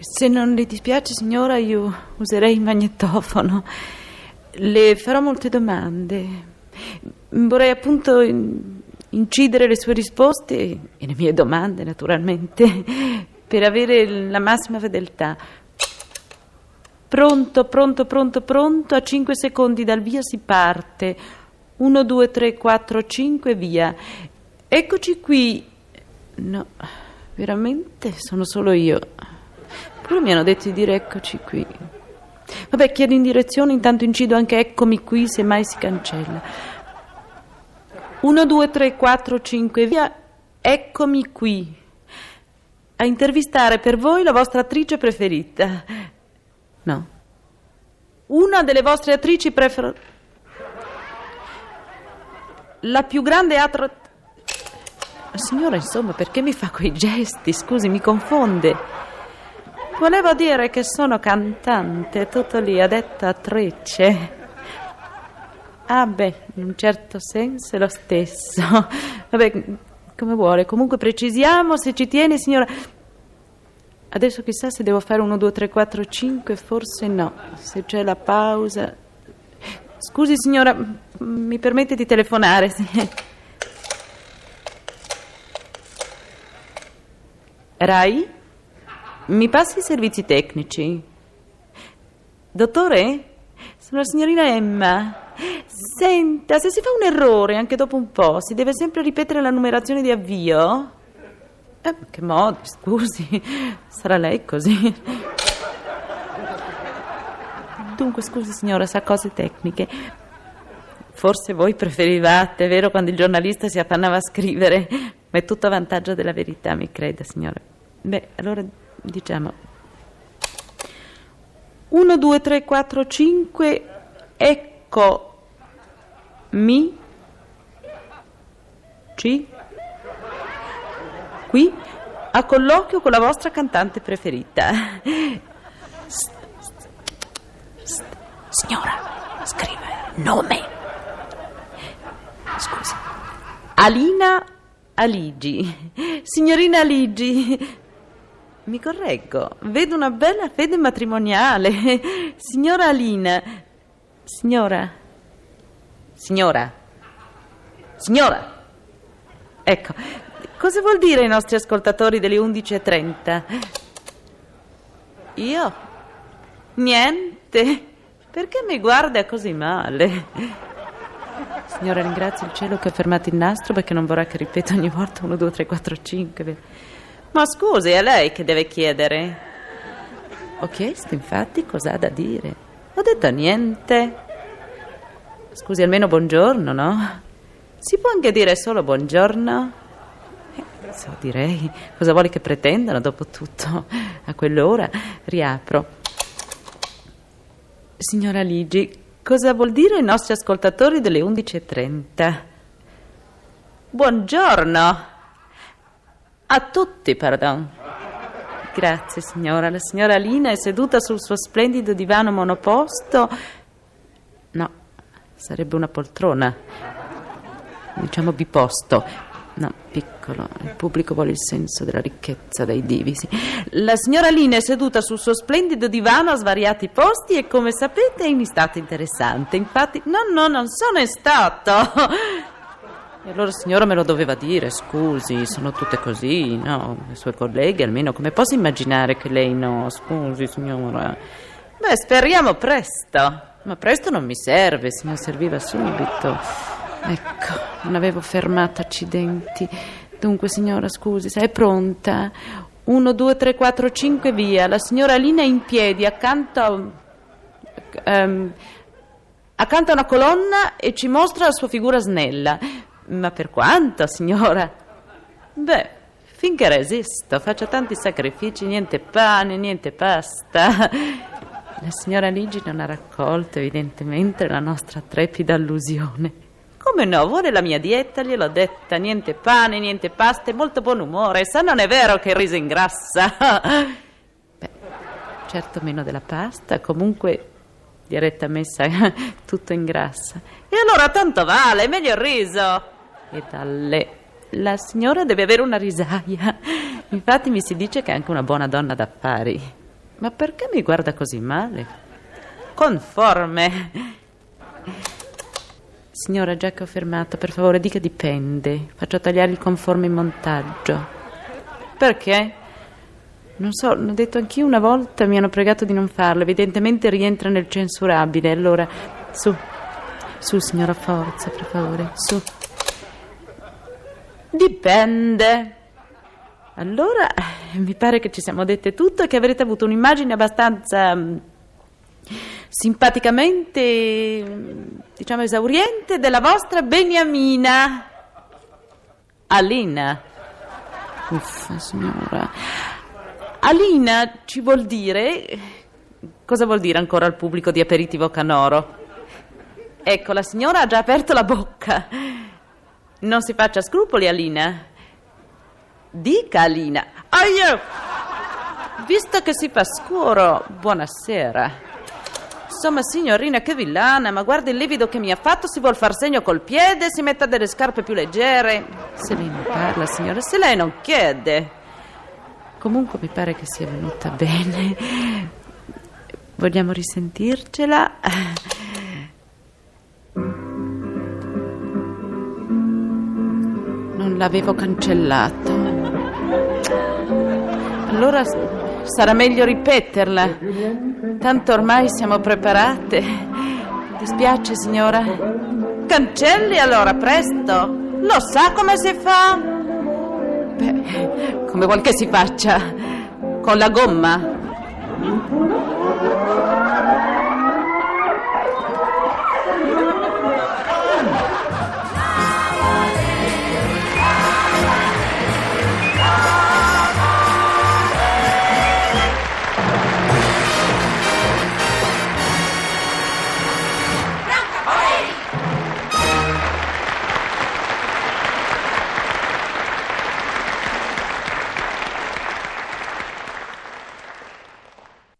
Se non le dispiace, signora, io userei il magnetofono. Le farò molte domande. Vorrei appunto in- incidere le sue risposte e le mie domande, naturalmente, per avere la massima fedeltà. Pronto, pronto, pronto, pronto. A 5 secondi dal via si parte. 1, 2, 3, 4, 5, via. Eccoci qui. No, veramente sono solo io. Pure mi hanno detto di dire eccoci qui. Vabbè, chiedo in direzione, intanto incido anche eccomi qui, se mai si cancella. 1, 2, 3, 4, 5, via. Eccomi qui. A intervistare per voi la vostra attrice preferita. No. Una delle vostre attrici preferite. La più grande atro... Signora, insomma, perché mi fa quei gesti? Scusi, mi confonde. Volevo dire che sono cantante, tutto lì, ha detto attrice. Ah, beh, in un certo senso è lo stesso. Vabbè, come vuole. Comunque precisiamo se ci tiene, signora. Adesso chissà se devo fare 1, 2, 3, 4, 5, forse no. Se c'è la pausa. Scusi, signora, mi permette di telefonare? Rai? Mi passi i servizi tecnici? Dottore? Sono la signorina Emma. Senta, se si fa un errore anche dopo un po', si deve sempre ripetere la numerazione di avvio? Eh, che modo, scusi. Sarà lei così. Dunque, scusi signora, sa cose tecniche. Forse voi preferivate, vero, quando il giornalista si affannava a scrivere, ma è tutto a vantaggio della verità, mi creda, signora. Beh, allora diciamo 1, 2, 3, 4, 5, ecco mi ci qui a colloquio con la vostra cantante preferita. St- st- Signora, scrive nome. Scusi. Alina Aligi. Signorina Aligi. Mi correggo, vedo una bella fede matrimoniale. Signora Alina. Signora. Signora. Signora. Ecco, cosa vuol dire ai nostri ascoltatori delle 11.30? Io? Niente. Perché mi guarda così male? Signora, ringrazio il cielo che ha fermato il nastro perché non vorrà che ripeta ogni volta 1, 2, 3, 4, 5. Ma scusi, è lei che deve chiedere. Ho chiesto, infatti, cosa ha da dire. Ho detto niente. Scusi, almeno buongiorno, no? Si può anche dire solo buongiorno? Eh, so, direi. Cosa vuole che pretendano, dopo tutto? A quell'ora riapro. Signora Ligi, cosa vuol dire ai nostri ascoltatori delle 11.30? Buongiorno. A tutti, pardon. Grazie, signora. La signora Lina è seduta sul suo splendido divano monoposto. No, sarebbe una poltrona. Diciamo biposto. No, piccolo. Il pubblico vuole il senso della ricchezza dei divi. sì. La signora Lina è seduta sul suo splendido divano a svariati posti e, come sapete, è in stato interessante. Infatti, no, no, non sono in stato. E allora, signora, me lo doveva dire, scusi, sono tutte così, no? Le sue colleghe, almeno, come posso immaginare che lei no? Scusi, signora. Beh, speriamo presto. Ma presto non mi serve, se mi serviva subito. Ecco, non avevo fermato, accidenti. Dunque, signora, scusi, sei pronta? Uno, due, tre, quattro, cinque, via. La signora Lina è in piedi, accanto a... ehm, accanto a una colonna e ci mostra la sua figura snella. Ma per quanto, signora? Beh, finché resisto, faccio tanti sacrifici, niente pane, niente pasta. La signora Ligi non ha raccolto evidentemente la nostra trepida allusione. Come no, vuole la mia dieta, gliel'ho detta, niente pane, niente pasta e molto buon umore. Sa, non è vero che il riso ingrassa. Beh, certo meno della pasta, comunque diretta messa tutto ingrassa. E allora tanto vale, meglio il riso. E dalle la signora deve avere una risaia. Infatti mi si dice che è anche una buona donna d'affari. Ma perché mi guarda così male? Conforme. Signora, già che ho fermato, per favore dica dipende. Faccio tagliare il conforme in montaggio. Perché? Non so, l'ho detto anch'io una volta, mi hanno pregato di non farlo. Evidentemente rientra nel censurabile. Allora, su, su, signora Forza, per favore, su. Dipende. Allora, mi pare che ci siamo dette tutto e che avrete avuto un'immagine abbastanza mm, simpaticamente, mm, diciamo, esauriente della vostra Beniamina. Alina. Uffa, signora. Alina ci vuol dire... Cosa vuol dire ancora al pubblico di aperitivo canoro? Ecco, la signora ha già aperto la bocca. Non si faccia scrupoli, Alina. Dica, Alina. Aia! Visto che si fa scuro, buonasera. Insomma, signorina, che villana, ma guardi il livido che mi ha fatto, si vuol far segno col piede, si metta delle scarpe più leggere. Se lei non parla, signora, se lei non chiede. Comunque mi pare che sia venuta bene. Vogliamo risentircela? Non l'avevo cancellato. Allora sarà meglio ripeterla. Tanto ormai siamo preparate. Dispiace, signora. Cancelli allora, presto. Lo sa come si fa? Beh, come vuol che si faccia? Con la gomma?